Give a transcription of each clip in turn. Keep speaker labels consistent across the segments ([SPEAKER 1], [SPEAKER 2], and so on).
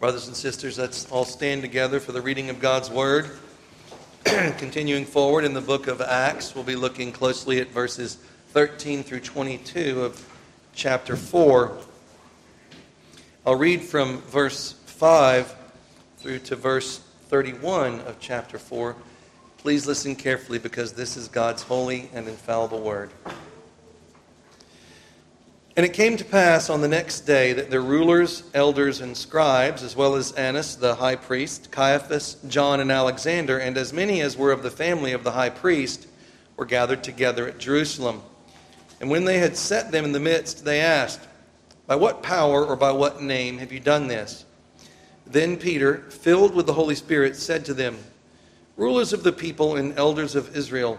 [SPEAKER 1] Brothers and sisters, let's all stand together for the reading of God's Word. Continuing forward in the book of Acts, we'll be looking closely at verses 13 through 22 of chapter 4. I'll read from verse 5 through to verse 31 of chapter 4. Please listen carefully because this is God's holy and infallible Word. And it came to pass on the next day that the rulers, elders, and scribes, as well as Annas the high priest, Caiaphas, John, and Alexander, and as many as were of the family of the high priest, were gathered together at Jerusalem. And when they had set them in the midst, they asked, By what power or by what name have you done this? Then Peter, filled with the Holy Spirit, said to them, Rulers of the people and elders of Israel,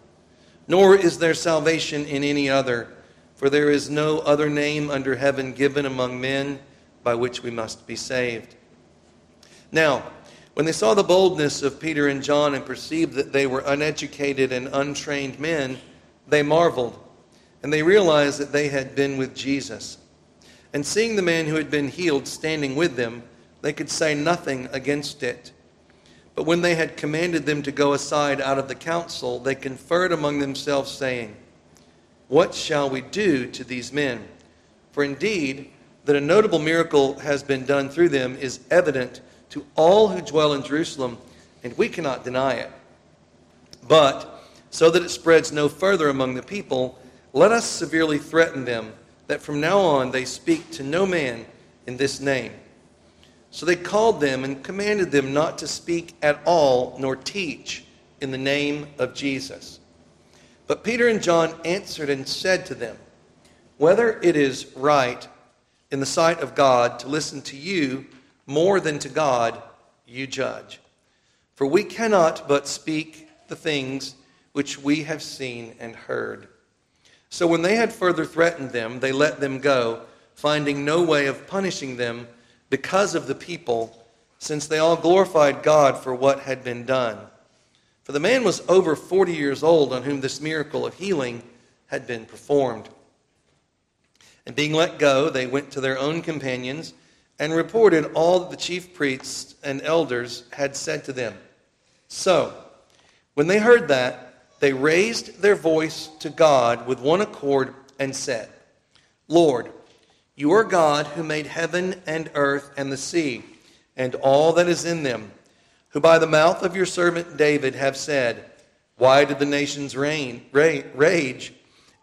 [SPEAKER 1] Nor is there salvation in any other for there is no other name under heaven given among men by which we must be saved. Now, when they saw the boldness of Peter and John and perceived that they were uneducated and untrained men, they marveled, and they realized that they had been with Jesus. And seeing the man who had been healed standing with them, they could say nothing against it. But when they had commanded them to go aside out of the council, they conferred among themselves, saying, what shall we do to these men? For indeed, that a notable miracle has been done through them is evident to all who dwell in Jerusalem, and we cannot deny it. But, so that it spreads no further among the people, let us severely threaten them that from now on they speak to no man in this name. So they called them and commanded them not to speak at all nor teach in the name of Jesus. But Peter and John answered and said to them, Whether it is right in the sight of God to listen to you more than to God, you judge. For we cannot but speak the things which we have seen and heard. So when they had further threatened them, they let them go, finding no way of punishing them because of the people, since they all glorified God for what had been done. For the man was over 40 years old on whom this miracle of healing had been performed. And being let go, they went to their own companions and reported all that the chief priests and elders had said to them. So, when they heard that, they raised their voice to God with one accord and said, Lord, you are God who made heaven and earth and the sea and all that is in them who by the mouth of your servant David have said, Why did the nations reign, rage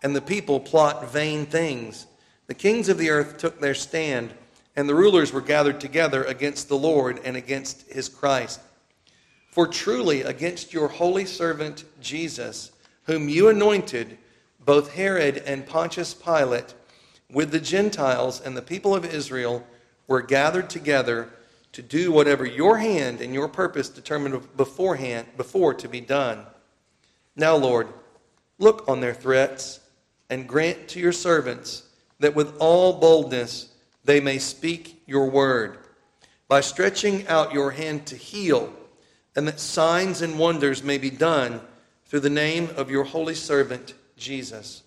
[SPEAKER 1] and the people plot vain things? The kings of the earth took their stand, and the rulers were gathered together against the Lord and against his Christ. For truly, against your holy servant Jesus, whom you anointed, both Herod and Pontius Pilate, with the Gentiles and the people of Israel, were gathered together to do whatever your hand and your purpose determined beforehand before to be done. Now, Lord, look on their threats and grant to your servants that with all boldness they may speak your word by stretching out your hand to heal, and that signs and wonders may be done through the name of your holy servant Jesus.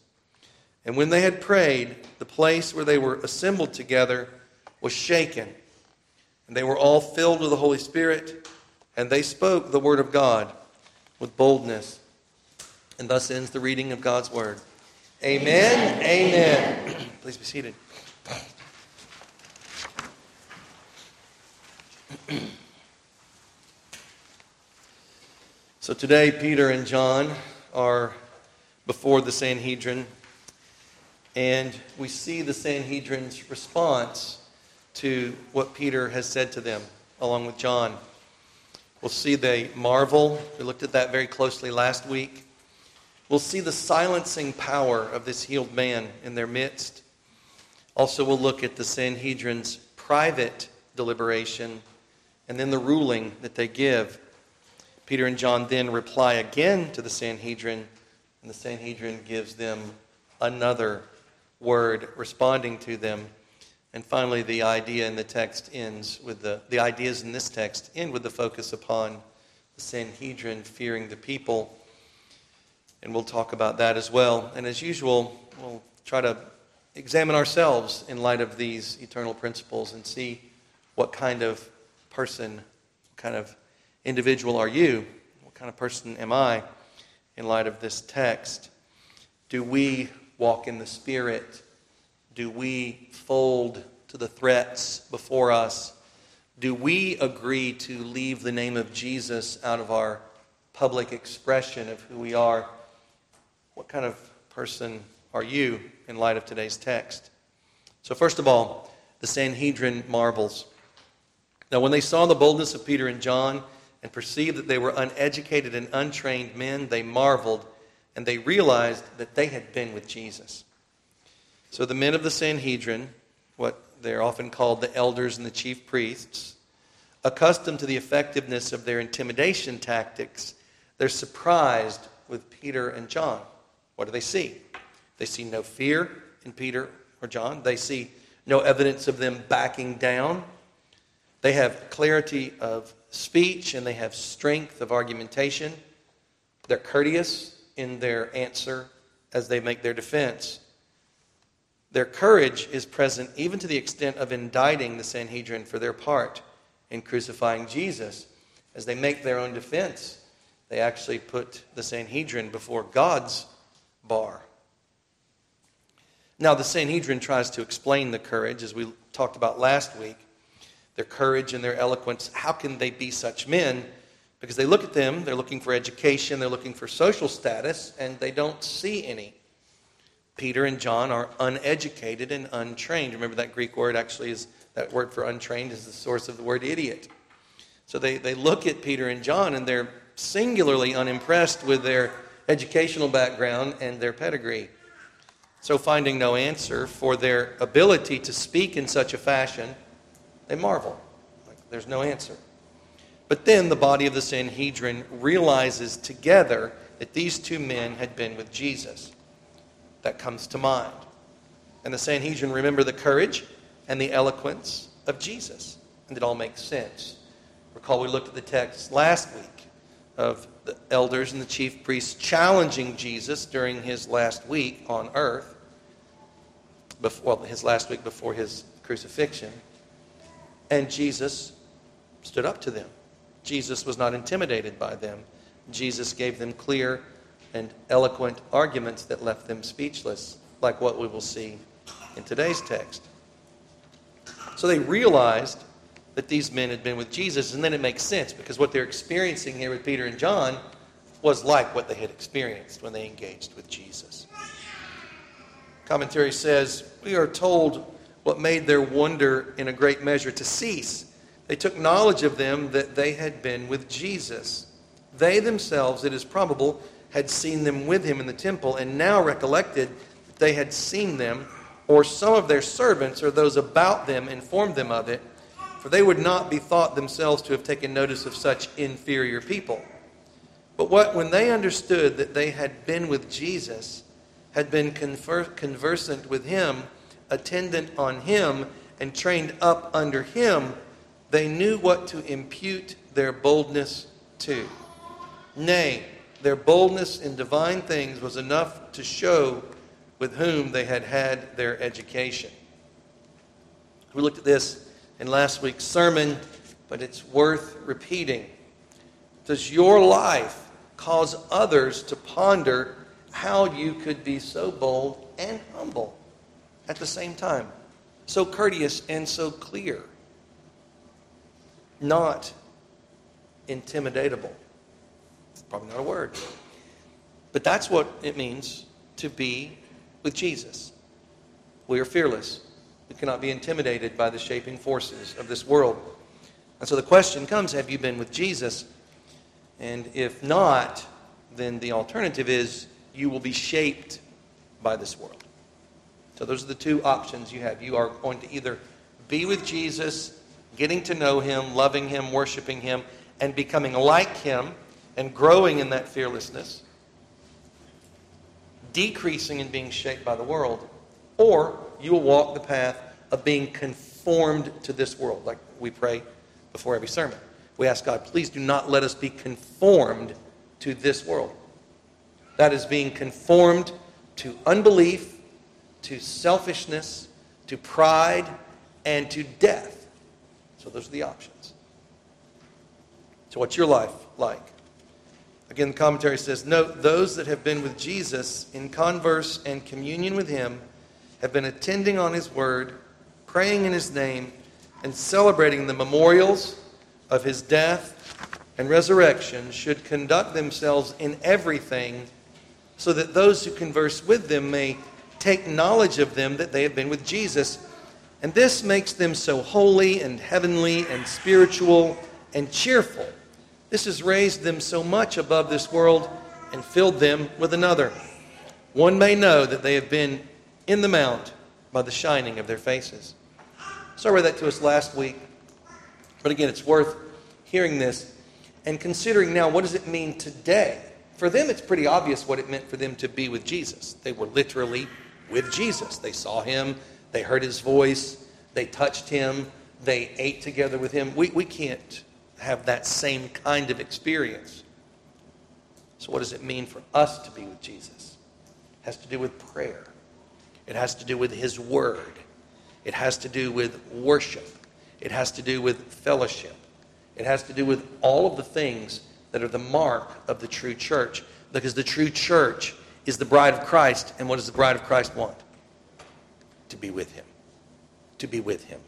[SPEAKER 1] And when they had prayed, the place where they were assembled together was shaken and they were all filled with the Holy Spirit, and they spoke the word of God with boldness. And thus ends the reading of God's word. Amen. Amen. Amen. Please be seated. So today, Peter and John are before the Sanhedrin, and we see the Sanhedrin's response to what Peter has said to them, along with John. We'll see they marvel. We looked at that very closely last week. We'll see the silencing power of this healed man in their midst. Also, we'll look at the Sanhedrin's private deliberation, and then the ruling that they give. Peter and John then reply again to the Sanhedrin, and the Sanhedrin gives them another word responding to them. And finally, the idea in the text ends with the, the ideas in this text end with the focus upon the Sanhedrin fearing the people. And we'll talk about that as well. And as usual, we'll try to examine ourselves in light of these eternal principles and see what kind of person, what kind of individual are you? What kind of person am I in light of this text? Do we walk in the Spirit? Do we fold to the threats before us? Do we agree to leave the name of Jesus out of our public expression of who we are? What kind of person are you in light of today's text? So, first of all, the Sanhedrin marvels. Now, when they saw the boldness of Peter and John and perceived that they were uneducated and untrained men, they marveled and they realized that they had been with Jesus. So, the men of the Sanhedrin, what they're often called the elders and the chief priests, accustomed to the effectiveness of their intimidation tactics, they're surprised with Peter and John. What do they see? They see no fear in Peter or John. They see no evidence of them backing down. They have clarity of speech and they have strength of argumentation. They're courteous in their answer as they make their defense. Their courage is present even to the extent of indicting the Sanhedrin for their part in crucifying Jesus. As they make their own defense, they actually put the Sanhedrin before God's bar. Now, the Sanhedrin tries to explain the courage, as we talked about last week. Their courage and their eloquence. How can they be such men? Because they look at them, they're looking for education, they're looking for social status, and they don't see any. Peter and John are uneducated and untrained. Remember that Greek word actually is that word for untrained is the source of the word idiot. So they, they look at Peter and John and they're singularly unimpressed with their educational background and their pedigree. So, finding no answer for their ability to speak in such a fashion, they marvel. Like, there's no answer. But then the body of the Sanhedrin realizes together that these two men had been with Jesus. That comes to mind. And the Sanhedrin remember the courage and the eloquence of Jesus. And it all makes sense. Recall we looked at the text last week of the elders and the chief priests challenging Jesus during his last week on earth, before, well, his last week before his crucifixion. And Jesus stood up to them. Jesus was not intimidated by them. Jesus gave them clear and eloquent arguments that left them speechless, like what we will see in today's text. So they realized that these men had been with Jesus. And then it makes sense because what they're experiencing here with Peter and John was like what they had experienced when they engaged with Jesus. Commentary says, We are told what made their wonder in a great measure to cease. They took knowledge of them that they had been with Jesus. They themselves, it is probable, had seen them with him in the temple and now recollected that they had seen them, or some of their servants or those about them informed them of it for they would not be thought themselves to have taken notice of such inferior people. But what, when they understood that they had been with Jesus, had been confer- conversant with him, attendant on him, and trained up under him, they knew what to impute their boldness to. Nay, their boldness in divine things was enough to show with whom they had had their education. We looked at this in last week's sermon, but it's worth repeating. Does your life cause others to ponder how you could be so bold and humble at the same time? So courteous and so clear. Not intimidatable. Probably not a word. But that's what it means to be with Jesus. We are fearless. We cannot be intimidated by the shaping forces of this world. And so the question comes have you been with Jesus? And if not, then the alternative is you will be shaped by this world. So those are the two options you have. You are going to either be with Jesus getting to know Him, loving Him, worshiping Him, and becoming like Him and growing in that fearlessness, decreasing and being shaped by the world, or you will walk the path of being conformed to this world, like we pray before every sermon. We ask God, please do not let us be conformed to this world. That is being conformed to unbelief, to selfishness, to pride, and to death. So those are the options. So, what's your life like? Again, the commentary says Note, those that have been with Jesus in converse and communion with him have been attending on his word, praying in his name, and celebrating the memorials of his death and resurrection should conduct themselves in everything so that those who converse with them may take knowledge of them that they have been with Jesus. And this makes them so holy and heavenly and spiritual and cheerful. This has raised them so much above this world and filled them with another. One may know that they have been in the mount by the shining of their faces. So I read that to us last week. But again, it's worth hearing this and considering now what does it mean today? For them, it's pretty obvious what it meant for them to be with Jesus. They were literally with Jesus. They saw him, they heard his voice, they touched him, they ate together with him. We, we can't have that same kind of experience. So, what does it mean for us to be with Jesus? It has to do with prayer, it has to do with his word, it has to do with worship, it has to do with fellowship. It has to do with all of the things that are the mark of the true church. Because the true church is the bride of Christ. And what does the bride of Christ want? To be with him. To be with him.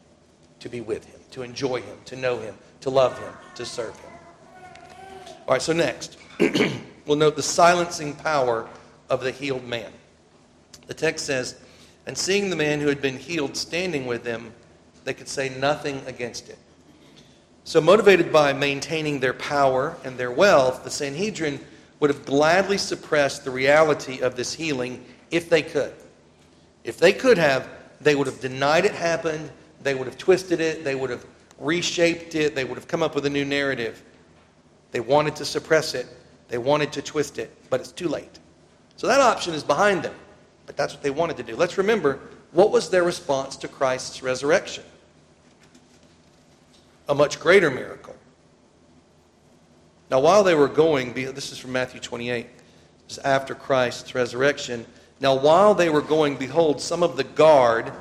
[SPEAKER 1] To be with him. To enjoy him. To know him. To love him. To serve him. All right, so next, we'll note the silencing power of the healed man. The text says, And seeing the man who had been healed standing with them, they could say nothing against it. So, motivated by maintaining their power and their wealth, the Sanhedrin would have gladly suppressed the reality of this healing if they could. If they could have, they would have denied it happened, they would have twisted it, they would have reshaped it, they would have come up with a new narrative. They wanted to suppress it, they wanted to twist it, but it's too late. So that option is behind them, but that's what they wanted to do. Let's remember what was their response to Christ's resurrection? a much greater miracle. Now, while they were going, this is from Matthew 28, this is after Christ's resurrection. Now, while they were going, behold, some of the guard,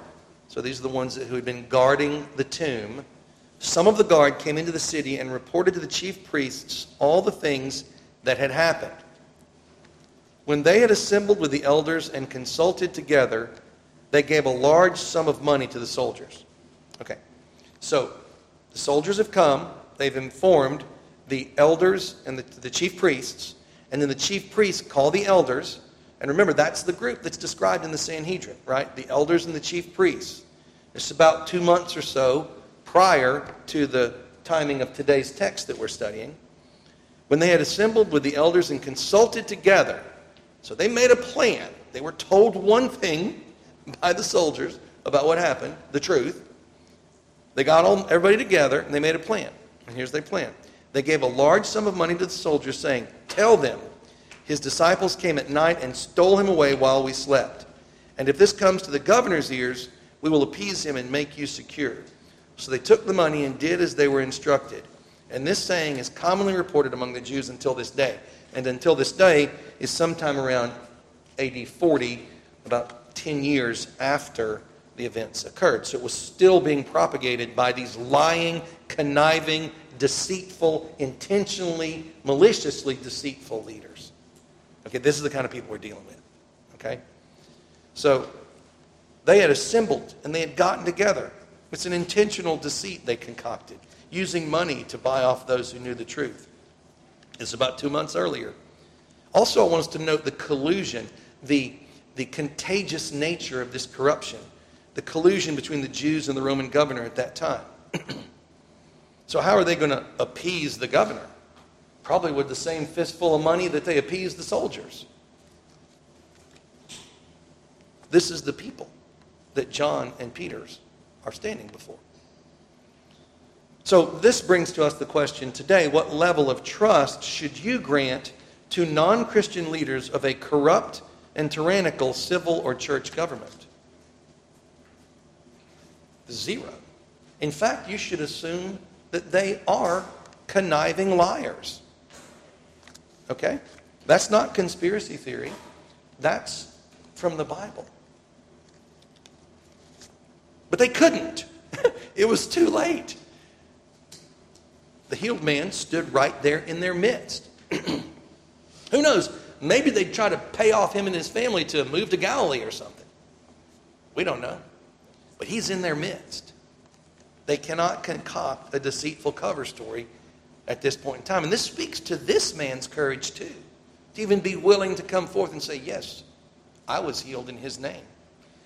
[SPEAKER 1] so these are the ones who had been guarding the tomb, some of the guard came into the city and reported to the chief priests all the things that had happened. When they had assembled with the elders and consulted together, they gave a large sum of money to the soldiers. Okay, so the soldiers have come, they've informed the elders and the, the chief priests, and then the chief priests call the elders. And remember, that's the group that's described in the Sanhedrin, right? The elders and the chief priests. It's about two months or so prior to the timing of today's text that we're studying. When they had assembled with the elders and consulted together, so they made a plan. They were told one thing by the soldiers about what happened, the truth. They got all, everybody together and they made a plan. And here's their plan. They gave a large sum of money to the soldiers, saying, Tell them, his disciples came at night and stole him away while we slept. And if this comes to the governor's ears, we will appease him and make you secure. So they took the money and did as they were instructed. And this saying is commonly reported among the Jews until this day. And until this day is sometime around AD 40, about 10 years after the events occurred. So it was still being propagated by these lying, conniving, deceitful, intentionally, maliciously deceitful leaders. Okay, this is the kind of people we're dealing with. Okay? So they had assembled and they had gotten together. It's an intentional deceit they concocted, using money to buy off those who knew the truth. It's about two months earlier. Also, I want us to note the collusion, the, the contagious nature of this corruption the collusion between the Jews and the Roman governor at that time. so, how are they going to appease the governor? Probably with the same fistful of money that they appeased the soldiers. This is the people that John and Peter's are standing before. So, this brings to us the question today what level of trust should you grant to non Christian leaders of a corrupt and tyrannical civil or church government? Zero. In fact, you should assume that they are conniving liars. Okay? That's not conspiracy theory, that's from the Bible. But they couldn't, it was too late. The healed man stood right there in their midst. Who knows? Maybe they'd try to pay off him and his family to move to Galilee or something. We don't know. But he's in their midst. They cannot concoct a deceitful cover story at this point in time. And this speaks to this man's courage, too, to even be willing to come forth and say, Yes, I was healed in his name.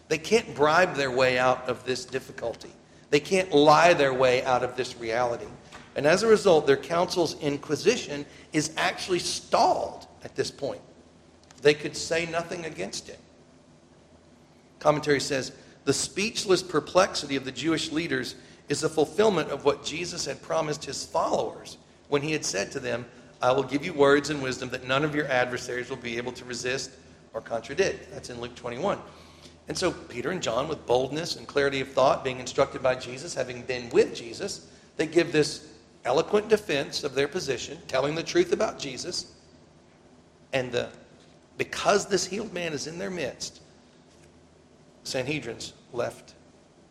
[SPEAKER 1] They can't bribe their way out of this difficulty, they can't lie their way out of this reality. And as a result, their counsel's inquisition is actually stalled at this point. They could say nothing against it. Commentary says the speechless perplexity of the Jewish leaders is a fulfillment of what Jesus had promised his followers when he had said to them, I will give you words and wisdom that none of your adversaries will be able to resist or contradict. That's in Luke 21. And so Peter and John, with boldness and clarity of thought, being instructed by Jesus, having been with Jesus, they give this eloquent defense of their position, telling the truth about Jesus. And the, because this healed man is in their midst, Sanhedrin's left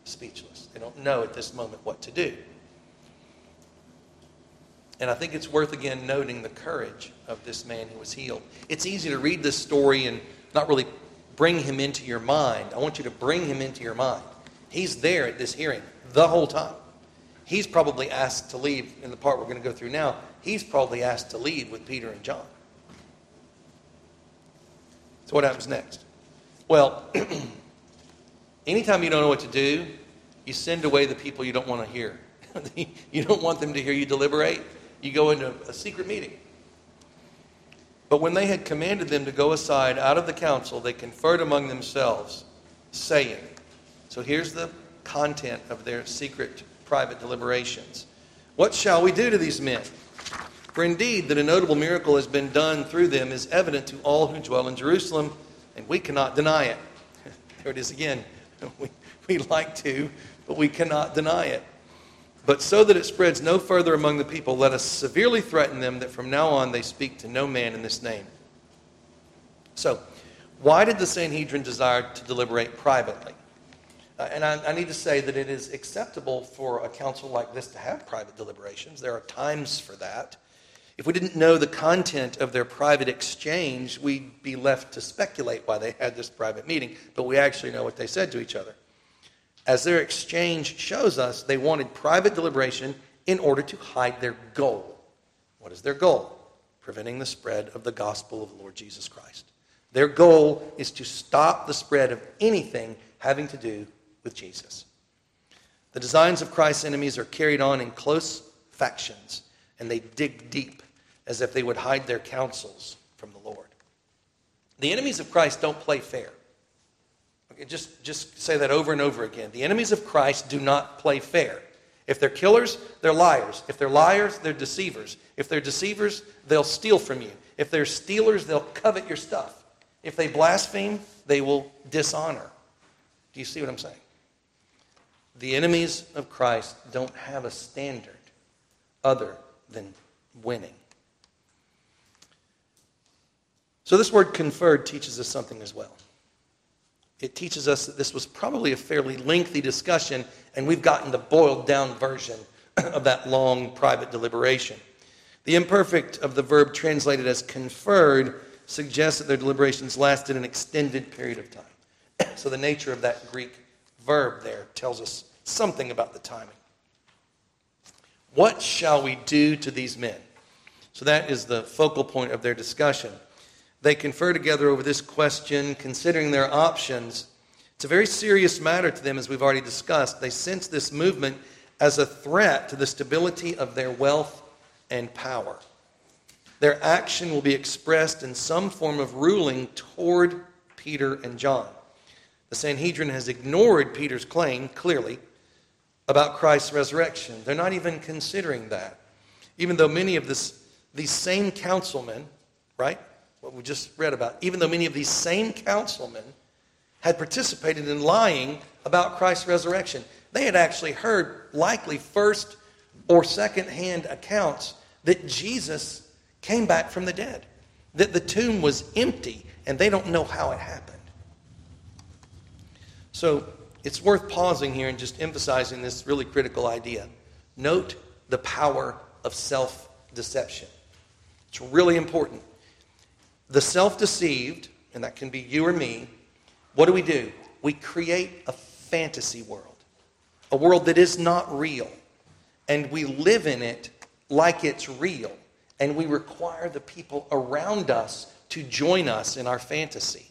[SPEAKER 1] speechless. They don't know at this moment what to do. And I think it's worth again noting the courage of this man who was healed. It's easy to read this story and not really bring him into your mind. I want you to bring him into your mind. He's there at this hearing the whole time. He's probably asked to leave in the part we're going to go through now. He's probably asked to leave with Peter and John. So, what happens next? Well, anytime you don't know what to do, you send away the people you don't want to hear. you don't want them to hear you deliberate. You go into a secret meeting. But when they had commanded them to go aside out of the council, they conferred among themselves, saying, So here's the content of their secret private deliberations. What shall we do to these men? For indeed, that a notable miracle has been done through them is evident to all who dwell in Jerusalem, and we cannot deny it. there it is again. We, we like to, but we cannot deny it. But so that it spreads no further among the people, let us severely threaten them that from now on they speak to no man in this name. So, why did the Sanhedrin desire to deliberate privately? Uh, and I, I, need to say that it is acceptable for a council like this to have private deliberations. There are times for that. If we didn't know the content of their private exchange, we'd be left to speculate why they had this private meeting, but we actually know what they said to each other. As their exchange shows us, they wanted private deliberation in order to hide their goal. What is their goal? Preventing the spread of the gospel of the Lord Jesus Christ. Their goal is to stop the spread of anything having to do with Jesus. The designs of Christ's enemies are carried on in close factions, and they dig deep as if they would hide their counsels from the Lord. The enemies of Christ don't play fair. Just, just say that over and over again. The enemies of Christ do not play fair. If they're killers, they're liars. If they're liars, they're deceivers. If they're deceivers, they'll steal from you. If they're stealers, they'll covet your stuff. If they blaspheme, they will dishonor. Do you see what I'm saying? The enemies of Christ don't have a standard other than winning. So, this word conferred teaches us something as well it teaches us that this was probably a fairly lengthy discussion, and we've gotten the boiled down version of that long private deliberation. The imperfect of the verb translated as conferred suggests that their deliberations lasted an extended period of time. So the nature of that Greek verb there tells us something about the timing. What shall we do to these men? So that is the focal point of their discussion. They confer together over this question, considering their options. It's a very serious matter to them, as we've already discussed. They sense this movement as a threat to the stability of their wealth and power. Their action will be expressed in some form of ruling toward Peter and John. The Sanhedrin has ignored Peter's claim, clearly, about Christ's resurrection. They're not even considering that. Even though many of this, these same councilmen, right, what we just read about, even though many of these same councilmen had participated in lying about Christ's resurrection, they had actually heard likely first or second hand accounts that Jesus came back from the dead, that the tomb was empty, and they don't know how it happened. So it's worth pausing here and just emphasizing this really critical idea. Note the power of self deception. It's really important. The self deceived, and that can be you or me, what do we do? We create a fantasy world, a world that is not real, and we live in it like it's real, and we require the people around us to join us in our fantasy.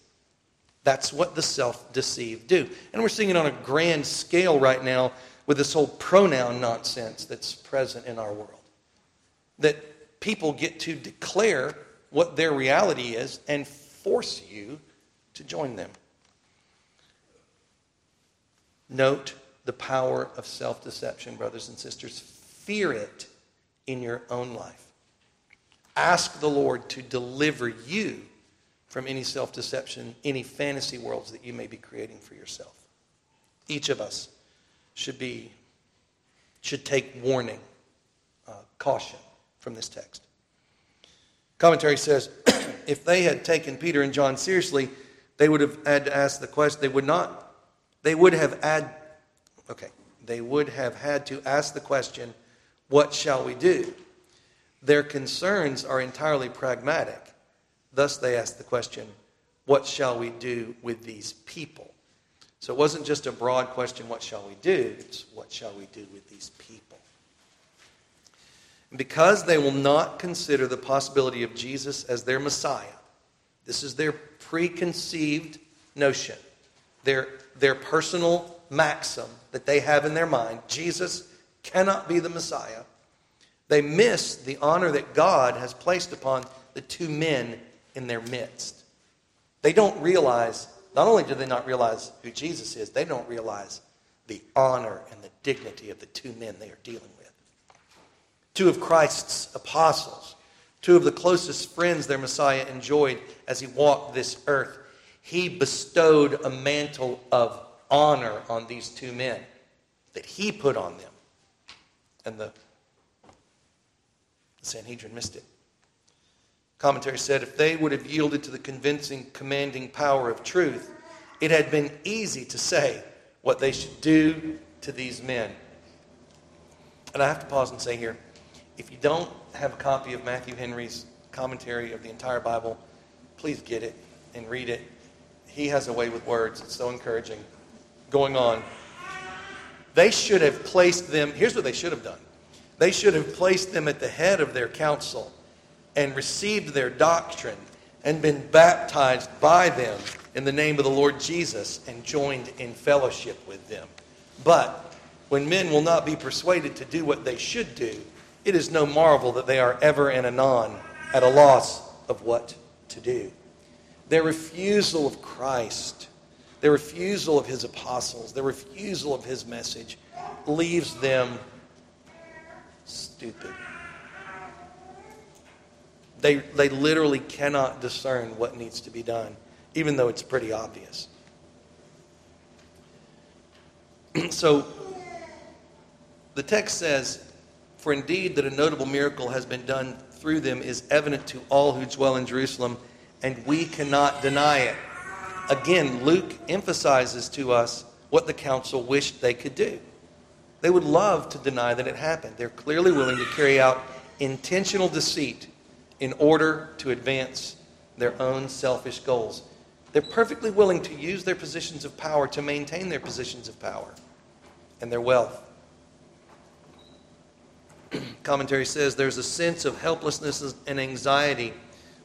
[SPEAKER 1] That's what the self deceived do. And we're seeing it on a grand scale right now with this whole pronoun nonsense that's present in our world. That people get to declare what their reality is and force you to join them. Note the power of self deception, brothers and sisters. Fear it in your own life. Ask the Lord to deliver you from any self deception, any fantasy worlds that you may be creating for yourself. Each of us should be should take warning, uh, caution from this text. Commentary says, if they had taken Peter and John seriously, they would have had to ask the question. They would not. They would have had. Okay. They would have had to ask the question, "What shall we do?" Their concerns are entirely pragmatic. Thus, they asked the question, What shall we do with these people? So it wasn't just a broad question, What shall we do? It's what shall we do with these people? Because they will not consider the possibility of Jesus as their Messiah, this is their preconceived notion, their, their personal maxim that they have in their mind Jesus cannot be the Messiah. They miss the honor that God has placed upon the two men in their midst. They don't realize, not only do they not realize who Jesus is, they don't realize the honor and the dignity of the two men they are dealing with. Two of Christ's apostles, two of the closest friends their Messiah enjoyed as he walked this earth. He bestowed a mantle of honor on these two men that he put on them. And the Sanhedrin missed it. Commentary said if they would have yielded to the convincing, commanding power of truth, it had been easy to say what they should do to these men. And I have to pause and say here if you don't have a copy of Matthew Henry's commentary of the entire Bible, please get it and read it. He has a way with words, it's so encouraging. Going on. They should have placed them, here's what they should have done. They should have placed them at the head of their council and received their doctrine and been baptized by them in the name of the Lord Jesus and joined in fellowship with them. But when men will not be persuaded to do what they should do, it is no marvel that they are ever and anon at a loss of what to do. Their refusal of Christ, their refusal of his apostles, their refusal of his message leaves them stupid. They, they literally cannot discern what needs to be done, even though it's pretty obvious. so the text says, For indeed that a notable miracle has been done through them is evident to all who dwell in Jerusalem, and we cannot deny it. Again, Luke emphasizes to us what the council wished they could do. They would love to deny that it happened. They're clearly willing to carry out intentional deceit in order to advance their own selfish goals. They're perfectly willing to use their positions of power to maintain their positions of power and their wealth. Commentary says there's a sense of helplessness and anxiety,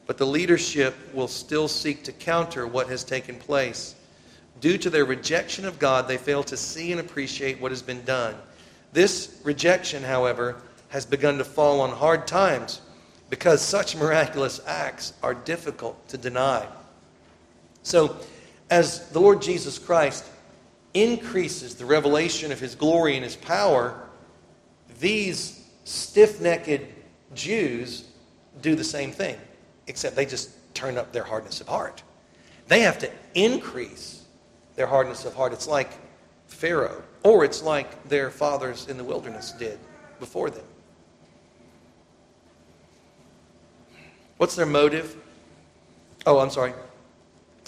[SPEAKER 1] but the leadership will still seek to counter what has taken place. Due to their rejection of God, they fail to see and appreciate what has been done. This rejection, however, has begun to fall on hard times because such miraculous acts are difficult to deny. So, as the Lord Jesus Christ increases the revelation of his glory and his power, these stiff necked Jews do the same thing, except they just turn up their hardness of heart. They have to increase their hardness of heart. It's like Pharaoh, or it's like their fathers in the wilderness did before them. What's their motive? Oh, I'm sorry.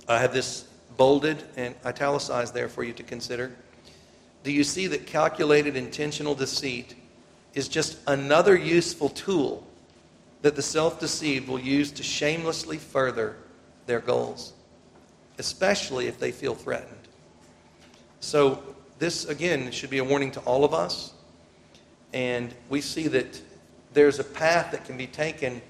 [SPEAKER 1] I have this bolded and italicized there for you to consider. Do you see that calculated intentional deceit is just another useful tool that the self deceived will use to shamelessly further their goals, especially if they feel threatened? So, this again should be a warning to all of us. And we see that there's a path that can be taken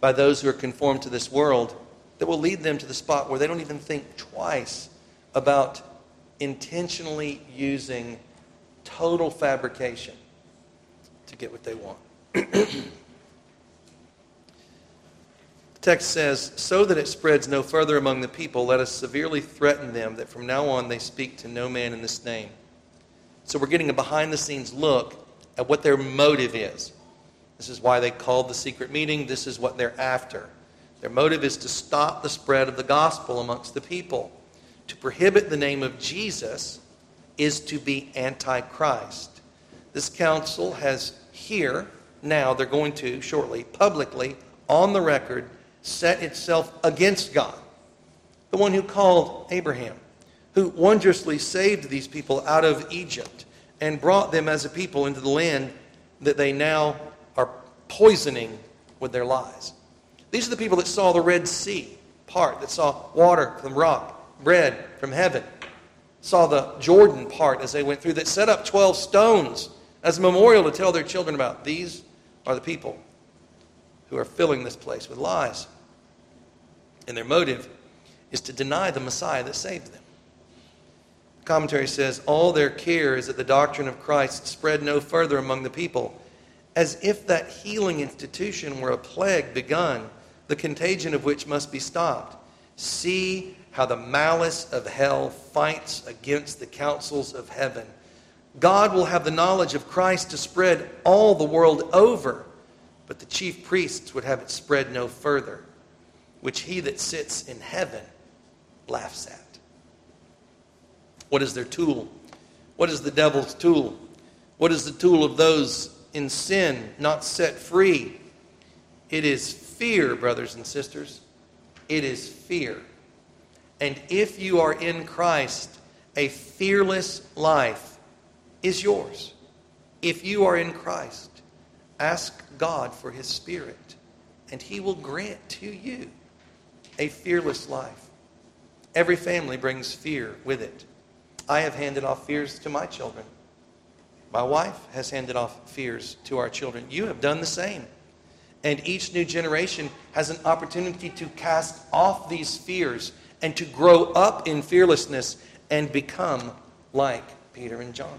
[SPEAKER 1] by those who are conformed to this world that will lead them to the spot where they don't even think twice about intentionally using total fabrication to get what they want. the text says, So that it spreads no further among the people, let us severely threaten them that from now on they speak to no man in this name. So we're getting a behind the scenes look at what their motive is. This is why they called the secret meeting. This is what they're after. Their motive is to stop the spread of the gospel amongst the people. To prohibit the name of Jesus is to be antichrist. This council has here, now, they're going to shortly, publicly, on the record, set itself against God, the one who called Abraham, who wondrously saved these people out of Egypt and brought them as a people into the land that they now are poisoning with their lies. These are the people that saw the Red Sea part, that saw water from rock, bread from heaven, saw the Jordan part as they went through, that set up 12 stones as a memorial to tell their children about. These are the people who are filling this place with lies. And their motive is to deny the Messiah that saved them. The commentary says, All their care is that the doctrine of Christ spread no further among the people, as if that healing institution were a plague begun the contagion of which must be stopped. See how the malice of hell fights against the counsels of heaven. God will have the knowledge of Christ to spread all the world over, but the chief priests would have it spread no further, which he that sits in heaven laughs at. What is their tool? What is the devil's tool? What is the tool of those in sin not set free? It is fear, brothers and sisters. It is fear. And if you are in Christ, a fearless life is yours. If you are in Christ, ask God for His Spirit, and He will grant to you a fearless life. Every family brings fear with it. I have handed off fears to my children. My wife has handed off fears to our children. You have done the same. And each new generation has an opportunity to cast off these fears and to grow up in fearlessness and become like Peter and John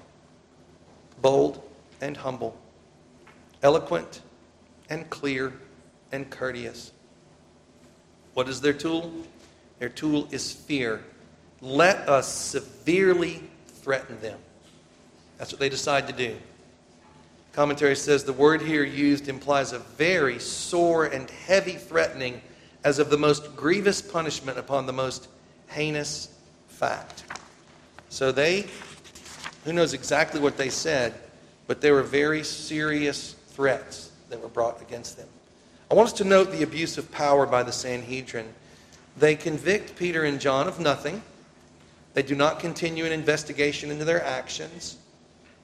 [SPEAKER 1] bold and humble, eloquent and clear and courteous. What is their tool? Their tool is fear. Let us severely threaten them. That's what they decide to do. Commentary says the word here used implies a very sore and heavy threatening as of the most grievous punishment upon the most heinous fact. So they, who knows exactly what they said, but there were very serious threats that were brought against them. I want us to note the abuse of power by the Sanhedrin. They convict Peter and John of nothing. They do not continue an investigation into their actions.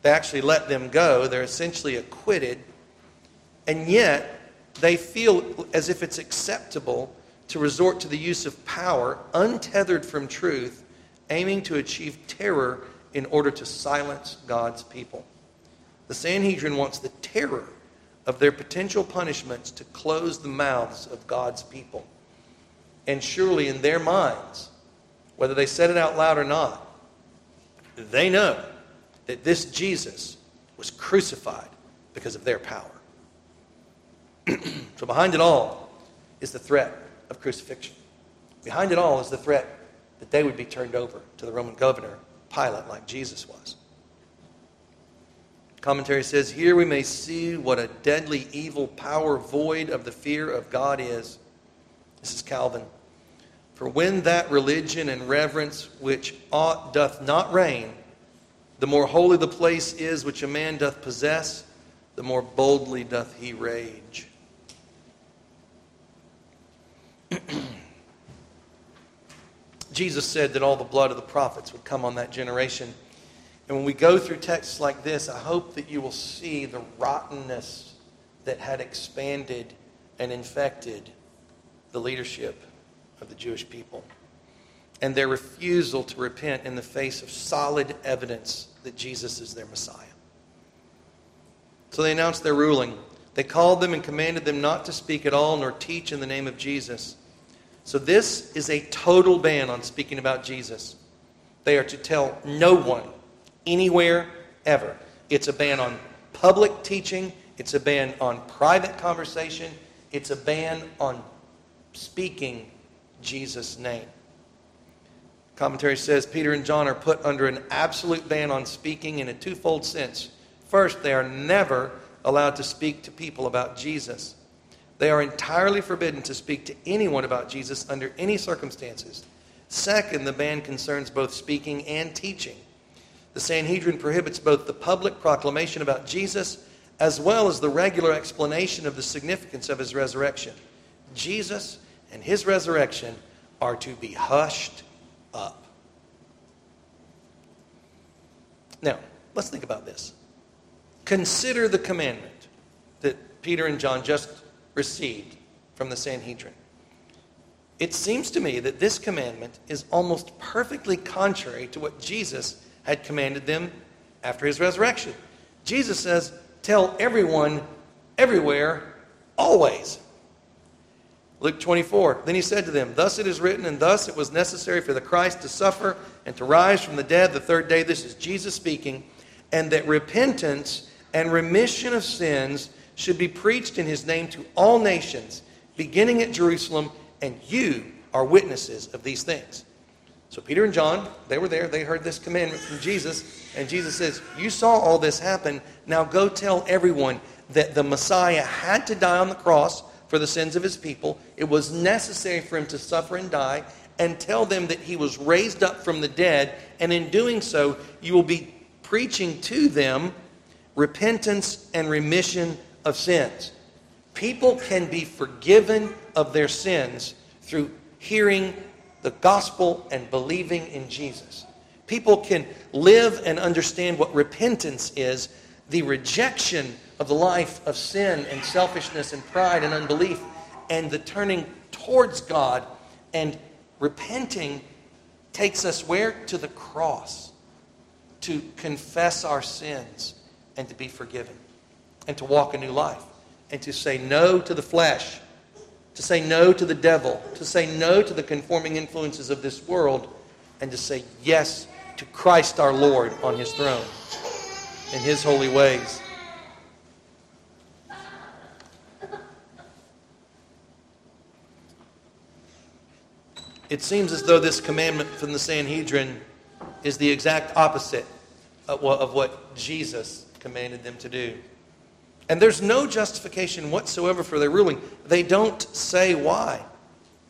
[SPEAKER 1] They actually let them go. They're essentially acquitted. And yet, they feel as if it's acceptable to resort to the use of power untethered from truth, aiming to achieve terror in order to silence God's people. The Sanhedrin wants the terror of their potential punishments to close the mouths of God's people. And surely, in their minds, whether they said it out loud or not, they know that this Jesus was crucified because of their power. so behind it all is the threat of crucifixion. Behind it all is the threat that they would be turned over to the Roman governor, Pilate like Jesus was. Commentary says, Here we may see what a deadly evil power void of the fear of God is. This is Calvin. For when that religion and reverence which ought doth not reign, the more holy the place is which a man doth possess, the more boldly doth he rage. Jesus said that all the blood of the prophets would come on that generation. And when we go through texts like this, I hope that you will see the rottenness that had expanded and infected the leadership of the Jewish people and their refusal to repent in the face of solid evidence that Jesus is their Messiah. So they announced their ruling. They called them and commanded them not to speak at all nor teach in the name of Jesus. So this is a total ban on speaking about Jesus. They are to tell no one, anywhere, ever. It's a ban on public teaching, it's a ban on private conversation, it's a ban on speaking Jesus' name. Commentary says Peter and John are put under an absolute ban on speaking in a twofold sense. First, they are never allowed to speak to people about Jesus. They are entirely forbidden to speak to anyone about Jesus under any circumstances. Second, the ban concerns both speaking and teaching. The Sanhedrin prohibits both the public proclamation about Jesus as well as the regular explanation of the significance of his resurrection. Jesus and his resurrection are to be hushed up. Now, let's think about this. Consider the commandment that Peter and John just received from the Sanhedrin. It seems to me that this commandment is almost perfectly contrary to what Jesus had commanded them after his resurrection. Jesus says, Tell everyone, everywhere, always. Luke 24. Then he said to them, Thus it is written, and thus it was necessary for the Christ to suffer and to rise from the dead the third day. This is Jesus speaking. And that repentance and remission of sins should be preached in his name to all nations, beginning at Jerusalem, and you are witnesses of these things. So Peter and John, they were there, they heard this commandment from Jesus, and Jesus says, You saw all this happen. Now go tell everyone that the Messiah had to die on the cross for the sins of his people. It was necessary for him to suffer and die, and tell them that he was raised up from the dead. And in doing so, you will be preaching to them repentance and remission of sins. People can be forgiven of their sins through hearing the gospel and believing in Jesus. People can live and understand what repentance is the rejection of the life of sin and selfishness and pride and unbelief, and the turning towards God and repenting takes us where? To the cross. To confess our sins and to be forgiven, and to walk a new life, and to say no to the flesh, to say no to the devil, to say no to the conforming influences of this world, and to say yes to Christ our Lord on his throne in his holy ways. It seems as though this commandment from the Sanhedrin is the exact opposite of what Jesus commanded them to do. And there's no justification whatsoever for their ruling. They don't say why.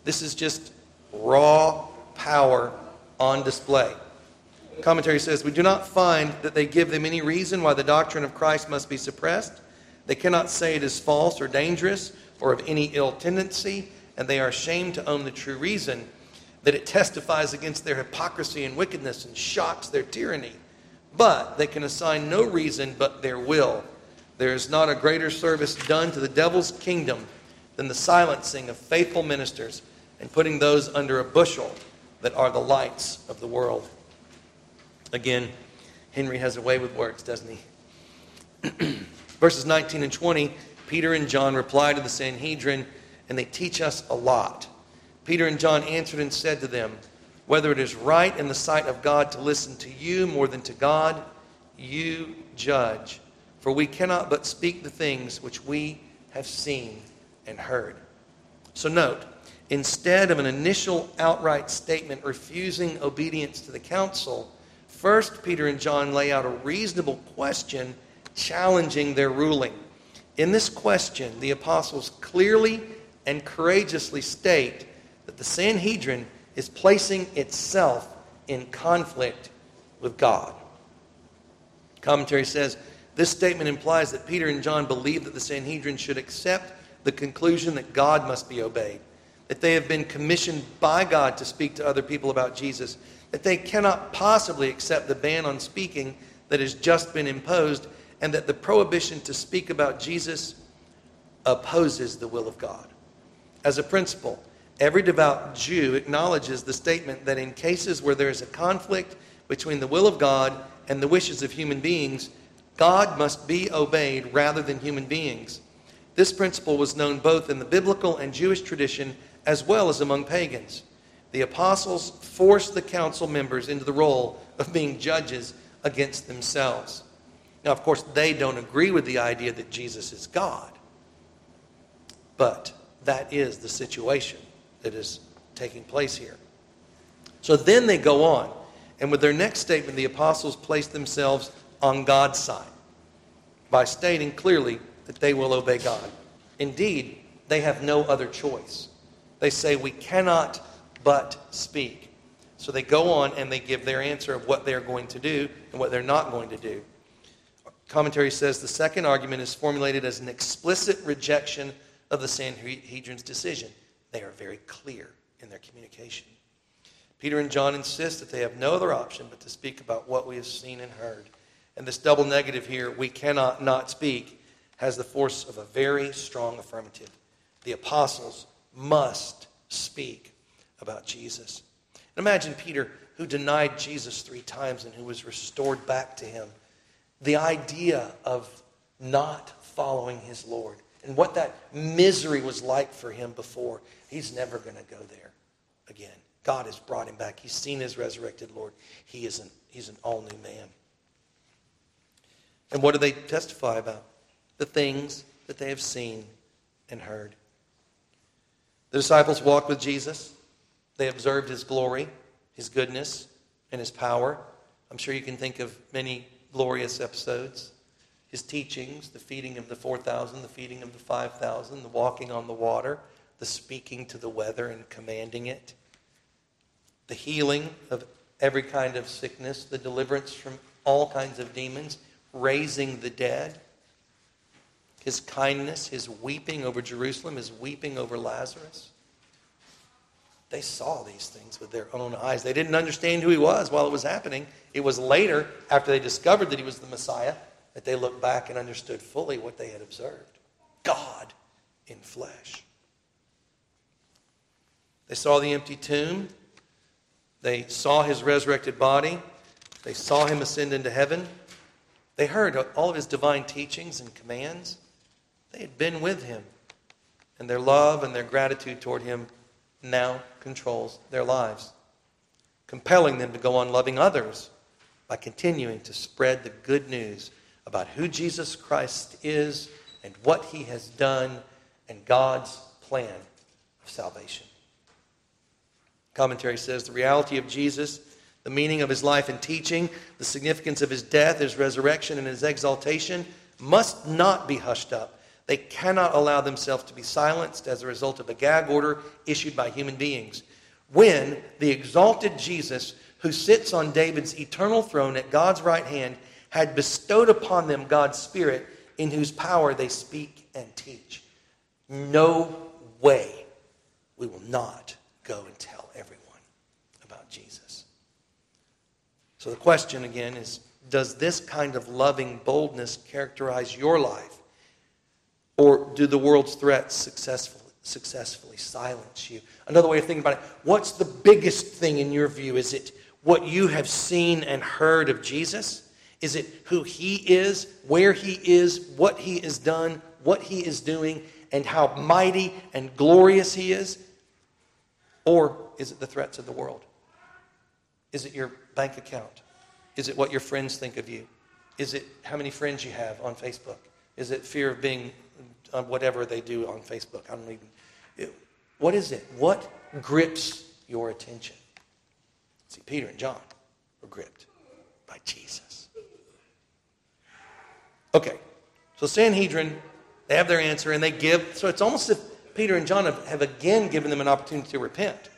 [SPEAKER 1] This is just raw power on display. Commentary says, We do not find that they give them any reason why the doctrine of Christ must be suppressed. They cannot say it is false or dangerous or of any ill tendency, and they are ashamed to own the true reason that it testifies against their hypocrisy and wickedness and shocks their tyranny. But they can assign no reason but their will. There is not a greater service done to the devil's kingdom than the silencing of faithful ministers and putting those under a bushel that are the lights of the world. Again, Henry has a way with words, doesn't he? Verses 19 and 20, Peter and John reply to the Sanhedrin, and they teach us a lot. Peter and John answered and said to them, Whether it is right in the sight of God to listen to you more than to God, you judge. For we cannot but speak the things which we have seen and heard. So note, instead of an initial outright statement refusing obedience to the council, First, Peter and John lay out a reasonable question challenging their ruling. In this question, the apostles clearly and courageously state that the Sanhedrin is placing itself in conflict with God. Commentary says this statement implies that Peter and John believe that the Sanhedrin should accept the conclusion that God must be obeyed, that they have been commissioned by God to speak to other people about Jesus, that they cannot possibly accept the ban on speaking that has just been imposed, and that the prohibition to speak about Jesus opposes the will of God. As a principle, every devout Jew acknowledges the statement that in cases where there is a conflict between the will of God and the wishes of human beings, God must be obeyed rather than human beings. This principle was known both in the biblical and Jewish tradition as well as among pagans. The apostles forced the council members into the role of being judges against themselves. Now, of course, they don't agree with the idea that Jesus is God, but that is the situation that is taking place here. So then they go on, and with their next statement, the apostles place themselves on God's side by stating clearly that they will obey God. Indeed, they have no other choice. They say, We cannot but speak. So they go on and they give their answer of what they're going to do and what they're not going to do. Commentary says the second argument is formulated as an explicit rejection of the Sanhedrin's decision. They are very clear in their communication. Peter and John insist that they have no other option but to speak about what we have seen and heard. And this double negative here, we cannot not speak, has the force of a very strong affirmative. The apostles must speak about Jesus. And imagine Peter, who denied Jesus three times and who was restored back to him. The idea of not following his Lord and what that misery was like for him before. He's never going to go there again. God has brought him back. He's seen his resurrected Lord. He is an, he's an all new man. And what do they testify about? The things that they have seen and heard. The disciples walked with Jesus. They observed his glory, his goodness, and his power. I'm sure you can think of many glorious episodes. His teachings, the feeding of the 4,000, the feeding of the 5,000, the walking on the water, the speaking to the weather and commanding it, the healing of every kind of sickness, the deliverance from all kinds of demons, raising the dead, his kindness, his weeping over Jerusalem, his weeping over Lazarus. They saw these things with their own eyes. They didn't understand who he was while it was happening. It was later, after they discovered that he was the Messiah, that they looked back and understood fully what they had observed God in flesh. They saw the empty tomb. They saw his resurrected body. They saw him ascend into heaven. They heard all of his divine teachings and commands. They had been with him. And their love and their gratitude toward him now controls their lives, compelling them to go on loving others by continuing to spread the good news about who Jesus Christ is and what he has done and God's plan of salvation. Commentary says the reality of Jesus the meaning of his life and teaching, the significance of his death, his resurrection, and his exaltation must not be hushed up. They cannot allow themselves to be silenced as a result of a gag order issued by human beings. When the exalted Jesus, who sits on David's eternal throne at God's right hand, had bestowed upon them God's Spirit, in whose power they speak and teach. No way we will not go and tell everyone about Jesus. So the question again is Does this kind of loving boldness characterize your life? Or do the world's threats successfully, successfully silence you? Another way of thinking about it what's the biggest thing in your view? Is it what you have seen and heard of Jesus? Is it who he is, where he is, what he has done, what he is doing, and how mighty and glorious he is? Or is it the threats of the world? Is it your bank account? Is it what your friends think of you? Is it how many friends you have on Facebook? Is it fear of being uh, whatever they do on Facebook? I don't even. It, what is it? What grips your attention? See, Peter and John were gripped by Jesus. Okay, so Sanhedrin, they have their answer and they give. So it's almost as if Peter and John have, have again given them an opportunity to repent.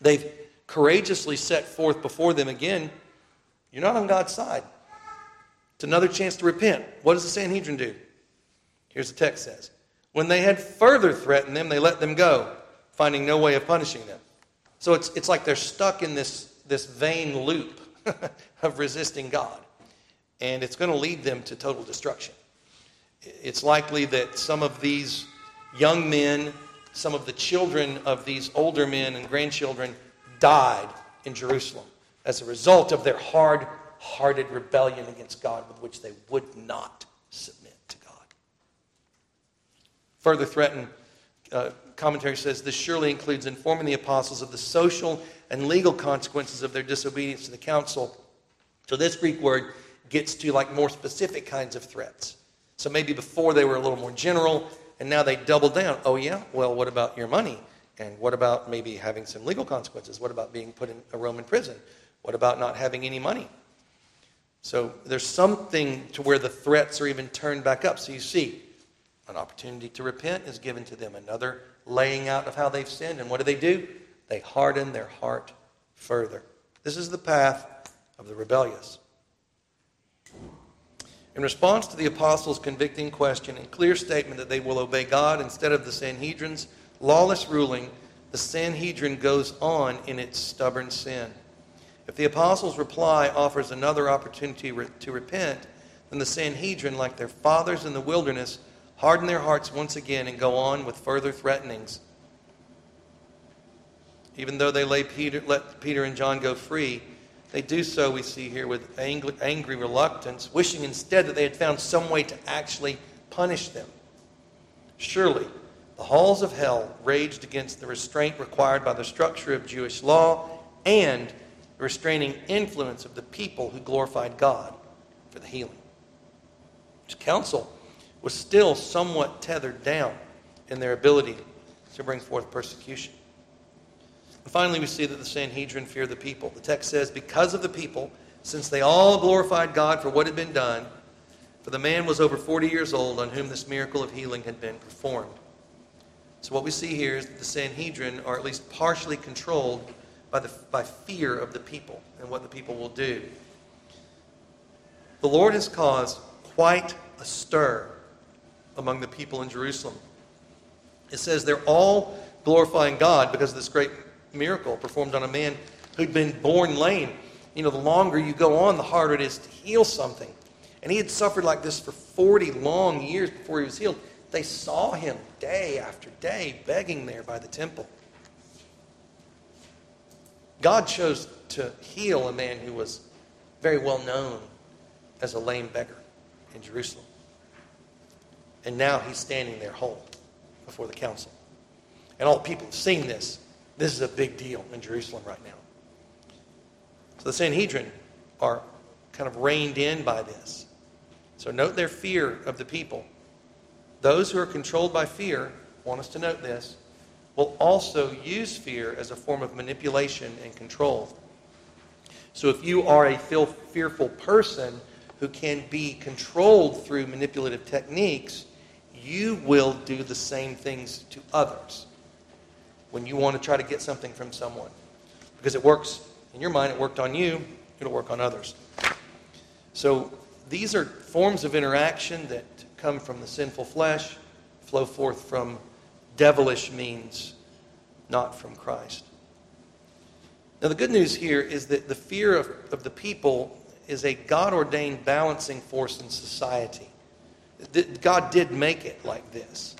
[SPEAKER 1] They've courageously set forth before them again, you're not on God's side. It's another chance to repent. What does the Sanhedrin do? Here's the text says. When they had further threatened them, they let them go, finding no way of punishing them. So it's, it's like they're stuck in this, this vain loop of resisting God. And it's going to lead them to total destruction. It's likely that some of these young men, some of the children of these older men and grandchildren died in Jerusalem as a result of their hard hearted rebellion against God with which they would not submit to God. Further threaten, uh, commentary says this surely includes informing the apostles of the social and legal consequences of their disobedience to the council. So this Greek word gets to like more specific kinds of threats. So maybe before they were a little more general, and now they double down. Oh, yeah? Well, what about your money? And what about maybe having some legal consequences? What about being put in a Roman prison? What about not having any money? So there's something to where the threats are even turned back up. So you see, an opportunity to repent is given to them, another laying out of how they've sinned. And what do they do? They harden their heart further. This is the path of the rebellious. In response to the apostles' convicting question and clear statement that they will obey God instead of the Sanhedrin's lawless ruling, the Sanhedrin goes on in its stubborn sin. If the apostles' reply offers another opportunity to repent, then the Sanhedrin, like their fathers in the wilderness, harden their hearts once again and go on with further threatenings. Even though they Peter, let Peter and John go free, they do so, we see here, with angry, angry reluctance, wishing instead that they had found some way to actually punish them. Surely, the halls of hell raged against the restraint required by the structure of Jewish law and the restraining influence of the people who glorified God for the healing. His council was still somewhat tethered down in their ability to bring forth persecution. And finally, we see that the Sanhedrin feared the people. The text says, Because of the people, since they all glorified God for what had been done, for the man was over 40 years old on whom this miracle of healing had been performed. So, what we see here is that the Sanhedrin are at least partially controlled by, the, by fear of the people and what the people will do. The Lord has caused quite a stir among the people in Jerusalem. It says they're all glorifying God because of this great miracle performed on a man who'd been born lame. You know, the longer you go on, the harder it is to heal something. And he had suffered like this for 40 long years before he was healed. They saw him day after day begging there by the temple. God chose to heal a man who was very well known as a lame beggar in Jerusalem. And now he's standing there whole before the council. And all the people have seen this. This is a big deal in Jerusalem right now. So the Sanhedrin are kind of reined in by this. So note their fear of the people. Those who are controlled by fear, want us to note this, will also use fear as a form of manipulation and control. So if you are a fearful person who can be controlled through manipulative techniques, you will do the same things to others when you want to try to get something from someone. Because it works in your mind, it worked on you, it'll work on others. So these are forms of interaction that come from the sinful flesh, flow forth from devilish means, not from Christ. Now, the good news here is that the fear of, of the people is a God ordained balancing force in society. God did make it like this.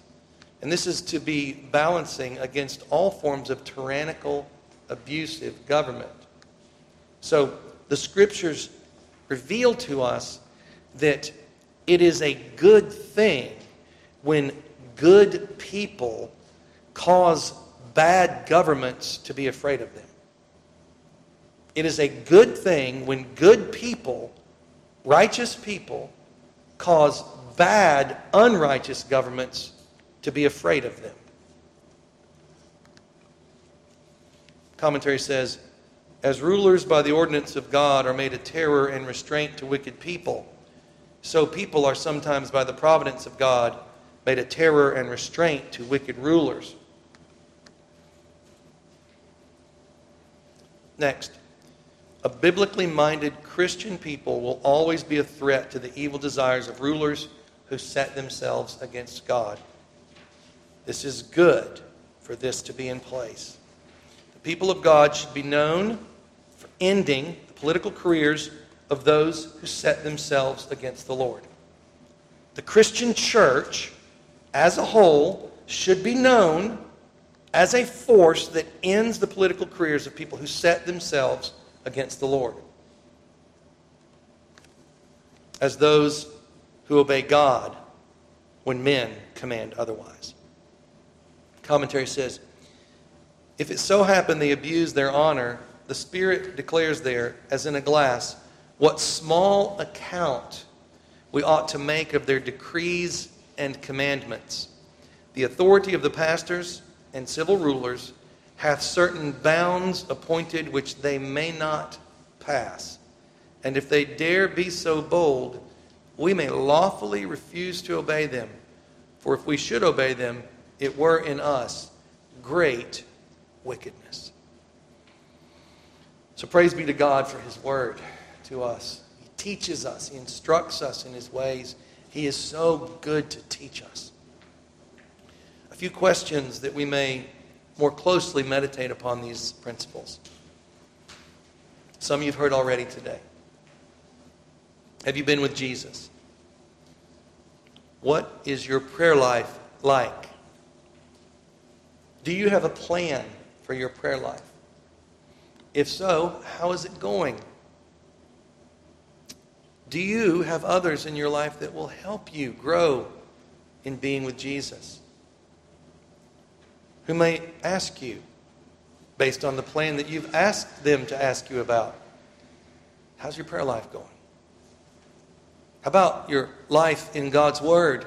[SPEAKER 1] And this is to be balancing against all forms of tyrannical, abusive government. So the scriptures reveal to us that it is a good thing when good people cause bad governments to be afraid of them. It is a good thing when good people, righteous people, cause bad, unrighteous governments to be afraid of them. Commentary says As rulers by the ordinance of God are made a terror and restraint to wicked people, so people are sometimes by the providence of God made a terror and restraint to wicked rulers. Next, a biblically minded Christian people will always be a threat to the evil desires of rulers who set themselves against God. This is good for this to be in place. The people of God should be known for ending the political careers of those who set themselves against the Lord. The Christian church as a whole should be known as a force that ends the political careers of people who set themselves against the Lord. As those who obey God when men command otherwise. Commentary says If it so happen they abuse their honor, the Spirit declares there, as in a glass, what small account we ought to make of their decrees and commandments. The authority of the pastors and civil rulers hath certain bounds appointed which they may not pass. And if they dare be so bold, we may lawfully refuse to obey them. For if we should obey them, it were in us great wickedness. So praise be to God for his word to us. He teaches us, he instructs us in his ways. He is so good to teach us. A few questions that we may more closely meditate upon these principles. Some you've heard already today. Have you been with Jesus? What is your prayer life like? Do you have a plan for your prayer life? If so, how is it going? Do you have others in your life that will help you grow in being with Jesus? Who may ask you, based on the plan that you've asked them to ask you about, how's your prayer life going? How about your life in God's Word?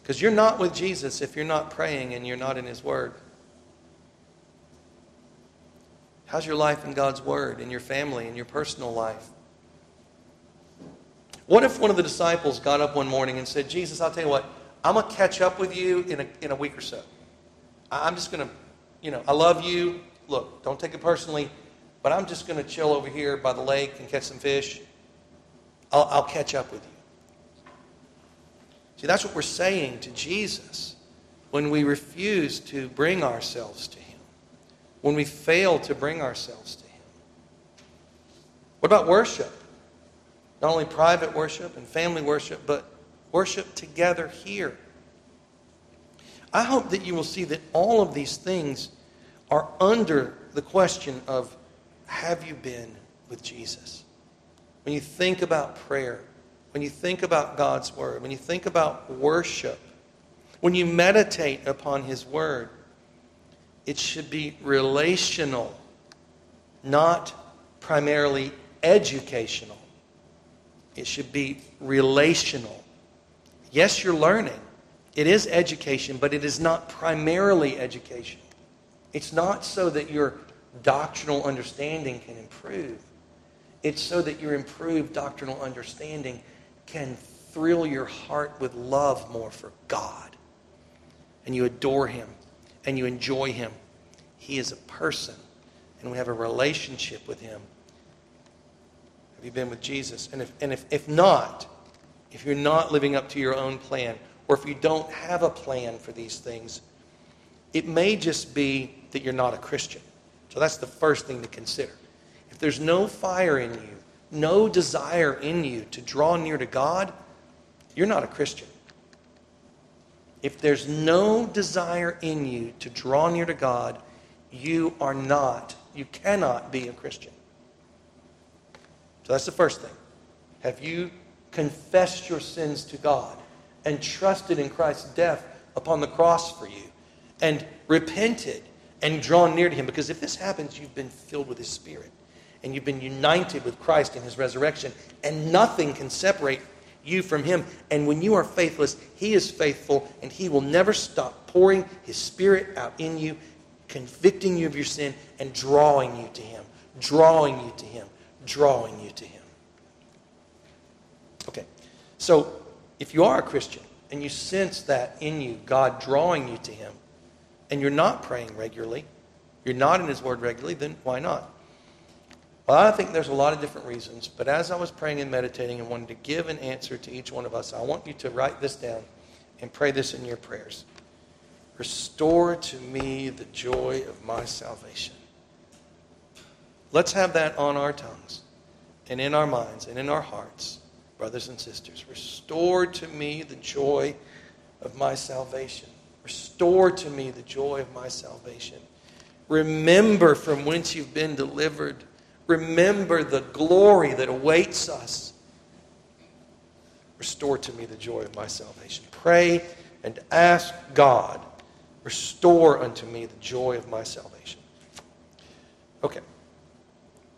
[SPEAKER 1] Because you're not with Jesus if you're not praying and you're not in His Word. How's your life in God's Word, in your family, in your personal life? What if one of the disciples got up one morning and said, Jesus, I'll tell you what, I'm going to catch up with you in a, in a week or so. I'm just going to, you know, I love you. Look, don't take it personally, but I'm just going to chill over here by the lake and catch some fish. I'll, I'll catch up with you. See, that's what we're saying to Jesus when we refuse to bring ourselves to Him, when we fail to bring ourselves to Him. What about worship? Not only private worship and family worship, but worship together here. I hope that you will see that all of these things are under the question of have you been with Jesus? When you think about prayer, when you think about God's Word, when you think about worship, when you meditate upon His Word, it should be relational, not primarily educational. It should be relational. Yes, you're learning. It is education, but it is not primarily education. It's not so that your doctrinal understanding can improve. It's so that your improved doctrinal understanding can thrill your heart with love more for God. And you adore Him and you enjoy Him. He is a person, and we have a relationship with Him. Have you been with Jesus? And if, and if, if not, if you're not living up to your own plan, or if you don't have a plan for these things, it may just be that you're not a Christian. So that's the first thing to consider. If there's no fire in you, no desire in you to draw near to God, you're not a Christian. If there's no desire in you to draw near to God, you are not, you cannot be a Christian. So that's the first thing. Have you confessed your sins to God and trusted in Christ's death upon the cross for you and repented and drawn near to Him? Because if this happens, you've been filled with His Spirit and you've been united with Christ in his resurrection, and nothing can separate you from him. And when you are faithless, he is faithful, and he will never stop pouring his spirit out in you convicting you of your sin and drawing you to Him, drawing you to Him, drawing you to Him. Okay, so if you are a Christian and you sense that in you, God drawing you to Him, and you're not praying regularly, you're not in His Word regularly, then why not? Well, I think there's a lot of different reasons, but as I was praying and meditating and wanted to give an answer to each one of us, I want you to write this down and pray this in your prayers. Restore to me the joy of my salvation. Let's have that on our tongues and in our minds and in our hearts, brothers and sisters. Restore to me the joy of my salvation. Restore to me the joy of my salvation. Remember from whence you've been delivered. Remember the glory that awaits us. Restore to me the joy of my salvation. Pray and ask God Restore unto me the joy of my salvation. Okay.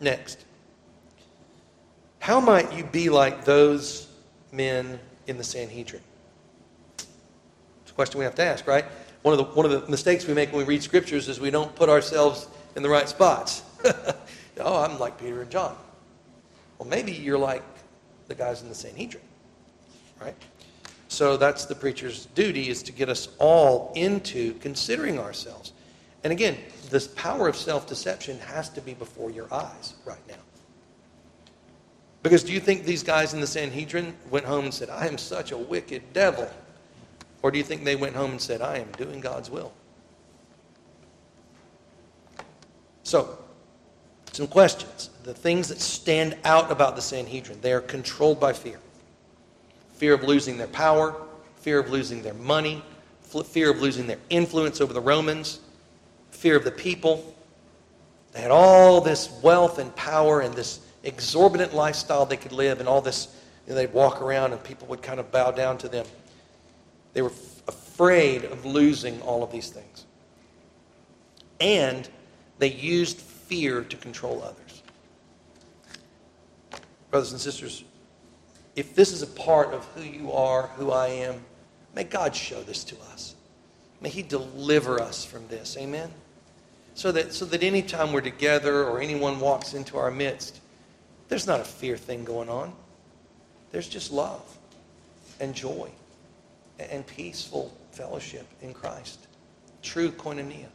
[SPEAKER 1] Next. How might you be like those men in the Sanhedrin? It's a question we have to ask, right? One of the, one of the mistakes we make when we read scriptures is we don't put ourselves in the right spots. oh, I'm like Peter and John. Well, maybe you're like the guys in the Sanhedrin, right? So that's the preacher's duty is to get us all into considering ourselves. And again, this power of self-deception has to be before your eyes right now. Because do you think these guys in the Sanhedrin went home and said, I am such a wicked devil? Or do you think they went home and said, I am doing God's will? So, some questions. The things that stand out about the Sanhedrin, they are controlled by fear fear of losing their power, fear of losing their money, fear of losing their influence over the Romans, fear of the people. They had all this wealth and power and this exorbitant lifestyle they could live, and all this, you know, they'd walk around and people would kind of bow down to them. They were f- afraid of losing all of these things. And they used fear to control others. Brothers and sisters, if this is a part of who you are, who I am, may God show this to us. May He deliver us from this. Amen? So that, so that anytime we're together or anyone walks into our midst, there's not a fear thing going on. There's just love and joy and peaceful fellowship in Christ. True koinonia.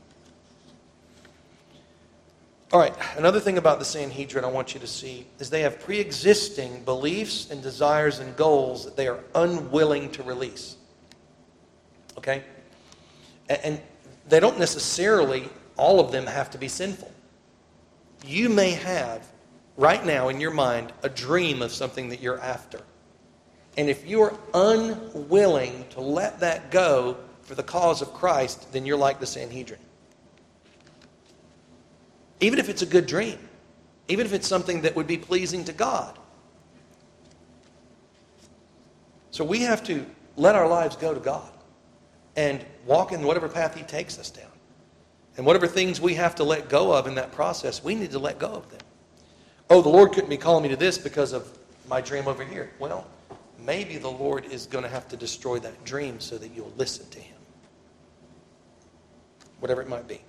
[SPEAKER 1] All right, another thing about the Sanhedrin I want you to see is they have pre existing beliefs and desires and goals that they are unwilling to release. Okay? And they don't necessarily, all of them have to be sinful. You may have, right now in your mind, a dream of something that you're after. And if you are unwilling to let that go for the cause of Christ, then you're like the Sanhedrin. Even if it's a good dream, even if it's something that would be pleasing to God. So we have to let our lives go to God and walk in whatever path He takes us down. And whatever things we have to let go of in that process, we need to let go of them. Oh, the Lord couldn't be calling me to this because of my dream over here. Well, maybe the Lord is going to have to destroy that dream so that you'll listen to Him. Whatever it might be.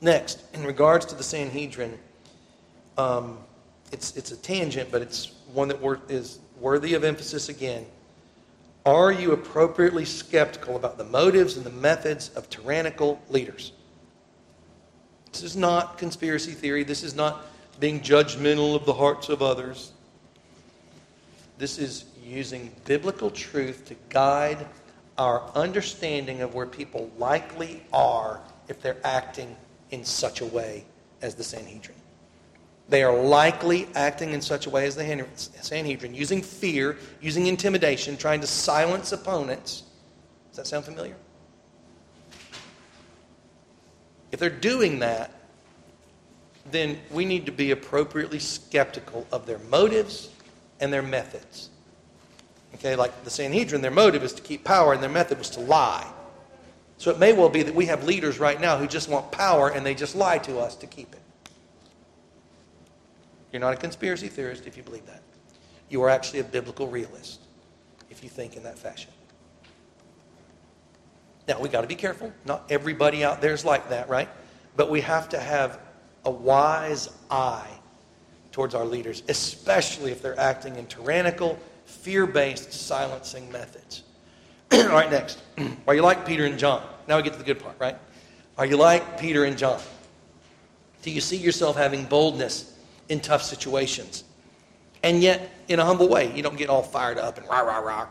[SPEAKER 1] Next, in regards to the Sanhedrin, um, it's, it's a tangent, but it's one that wor- is worthy of emphasis again. Are you appropriately skeptical about the motives and the methods of tyrannical leaders? This is not conspiracy theory. This is not being judgmental of the hearts of others. This is using biblical truth to guide our understanding of where people likely are if they're acting in such a way as the Sanhedrin. They are likely acting in such a way as the Sanhedrin, using fear, using intimidation, trying to silence opponents. Does that sound familiar? If they're doing that, then we need to be appropriately skeptical of their motives and their methods. Okay, like the Sanhedrin, their motive is to keep power, and their method was to lie. So it may well be that we have leaders right now who just want power and they just lie to us to keep it. You're not a conspiracy theorist if you believe that. You are actually a biblical realist if you think in that fashion. Now, we got to be careful. Not everybody out there is like that, right? But we have to have a wise eye towards our leaders, especially if they're acting in tyrannical, fear based silencing methods. All right, next. Are you like Peter and John? Now we get to the good part, right? Are you like Peter and John? Do you see yourself having boldness in tough situations? And yet, in a humble way, you don't get all fired up and rah, rah, rah.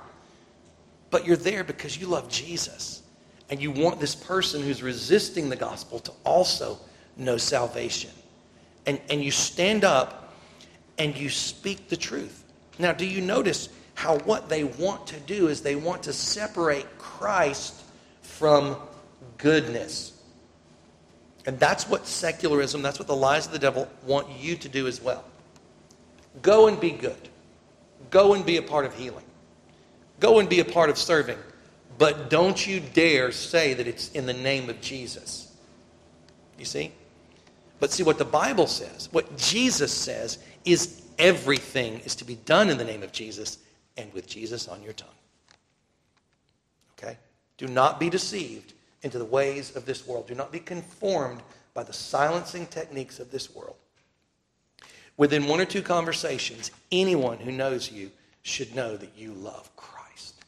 [SPEAKER 1] But you're there because you love Jesus. And you want this person who's resisting the gospel to also know salvation. And, and you stand up and you speak the truth. Now, do you notice how what they want to do is they want to separate Christ from goodness? And that's what secularism, that's what the lies of the devil want you to do as well. Go and be good. Go and be a part of healing. Go and be a part of serving. But don't you dare say that it's in the name of Jesus. You see? But see what the Bible says, what Jesus says is everything is to be done in the name of Jesus and with Jesus on your tongue. Okay? Do not be deceived into the ways of this world. Do not be conformed by the silencing techniques of this world. Within one or two conversations, anyone who knows you should know that you love Christ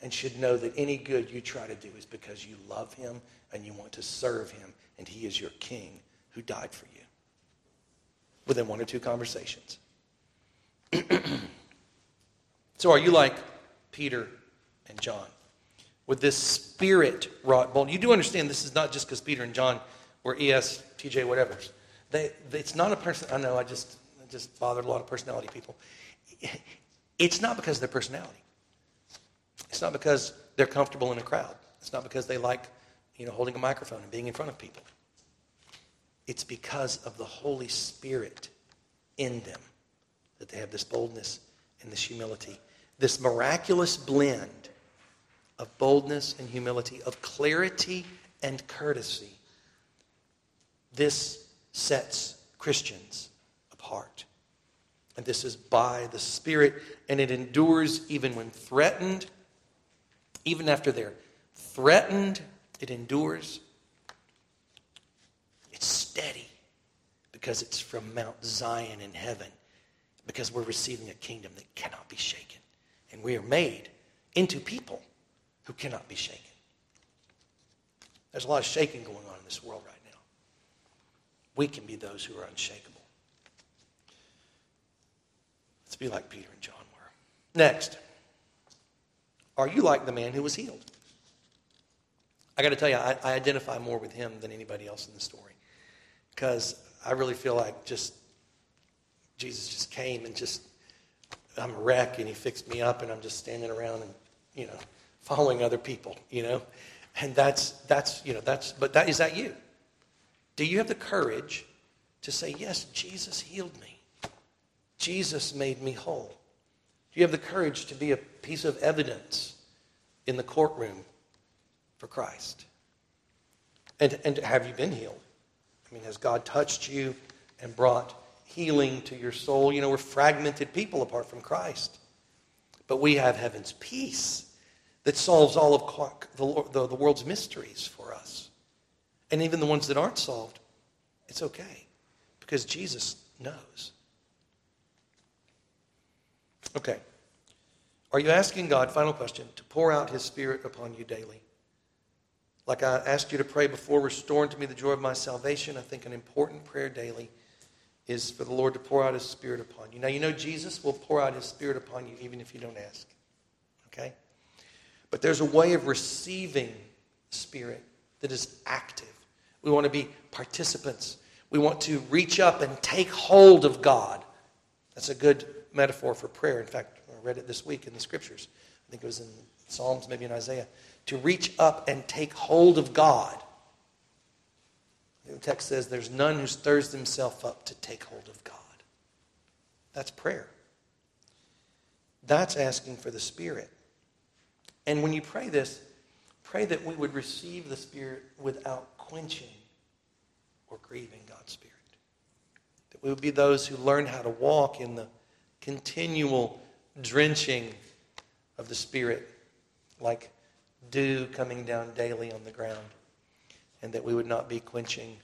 [SPEAKER 1] and should know that any good you try to do is because you love him and you want to serve him and he is your king who died for you. Within one or two conversations. so are you like Peter and John? With this spirit wrought bold. You do understand this is not just because Peter and John were ES, TJ, whatever. They, it's not a person. I know. I just I just bothered a lot of personality people. It's not because of their personality. It's not because they're comfortable in a crowd. It's not because they like, you know, holding a microphone and being in front of people. It's because of the Holy Spirit in them that they have this boldness and this humility, this miraculous blend of boldness and humility, of clarity and courtesy. This sets Christians apart. And this is by the Spirit, and it endures even when threatened. Even after they're threatened, it endures. It's steady because it's from Mount Zion in heaven, because we're receiving a kingdom that cannot be shaken. And we are made into people who cannot be shaken. There's a lot of shaking going on in this world right now. We can be those who are unshakable. Let's be like Peter and John were. Next, are you like the man who was healed? I got to tell you, I, I, identify more with him than anybody else in the story because I really feel like just Jesus just came and just I'm a wreck and he fixed me up and I'm just standing around and you know following other people, you know? And that's, that's, you know, that's, but that, is that you? Do you have the courage to say, yes, Jesus healed me? Jesus made me whole? Do you have the courage to be a piece of evidence in the courtroom for Christ? And, and have you been healed? I mean, has God touched you and brought healing to your soul? You know, we're fragmented people apart from Christ. But we have heaven's peace that solves all of the, the, world's mysteries for us. And even the ones that aren't solved, it's okay because Jesus knows. Okay. Are you asking God, final question, to pour out his Spirit upon you daily? Like I asked you to pray before, restore unto me the joy of my salvation. I think an important prayer daily is for the Lord to pour out his Spirit upon you. Now, you know Jesus will pour out his Spirit upon you even if you don't ask. Okay? But there's a way of receiving the Spirit that is active. We want to be participants. We want to reach up and take hold of God. That's a good metaphor for prayer. In fact, I read it this week in the scriptures. I think it was in Psalms, maybe in Isaiah. To reach up and take hold of God. The text says, There's none who stirs himself up to take hold of God. That's prayer. That's asking for the Spirit. And when you pray this, pray that we would receive the Spirit without quenching or grieving God's Spirit. That we would be those who learn how to walk in the continual drenching of the Spirit, like dew coming down daily on the ground, and that we would not be quenching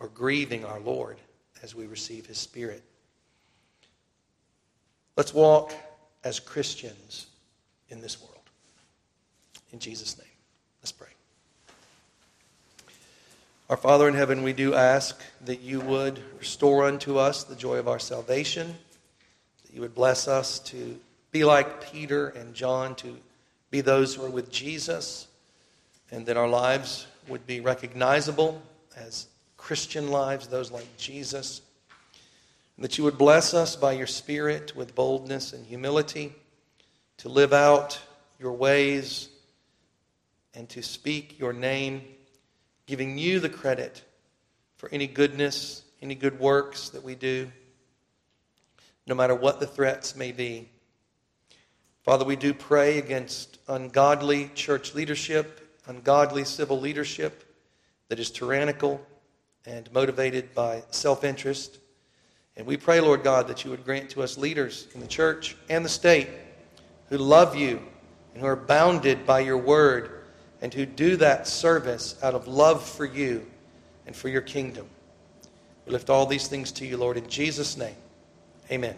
[SPEAKER 1] or grieving our Lord as we receive his Spirit. Let's walk as Christians in this world. In Jesus' name, let's pray. Our Father in heaven, we do ask that you would restore unto us the joy of our salvation, that you would bless us to be like Peter and John, to be those who are with Jesus, and that our lives would be recognizable as Christian lives, those like Jesus. That you would bless us by your Spirit with boldness and humility to live out your ways and to speak your name, giving you the credit for any goodness, any good works that we do, no matter what the threats may be. Father, we do pray against ungodly church leadership, ungodly civil leadership that is tyrannical and motivated by self interest. And we pray, Lord God, that you would grant to us leaders in the church and the state who love you and who are bounded by your word and who do that service out of love for you and for your kingdom. We lift all these things to you, Lord, in Jesus' name. Amen.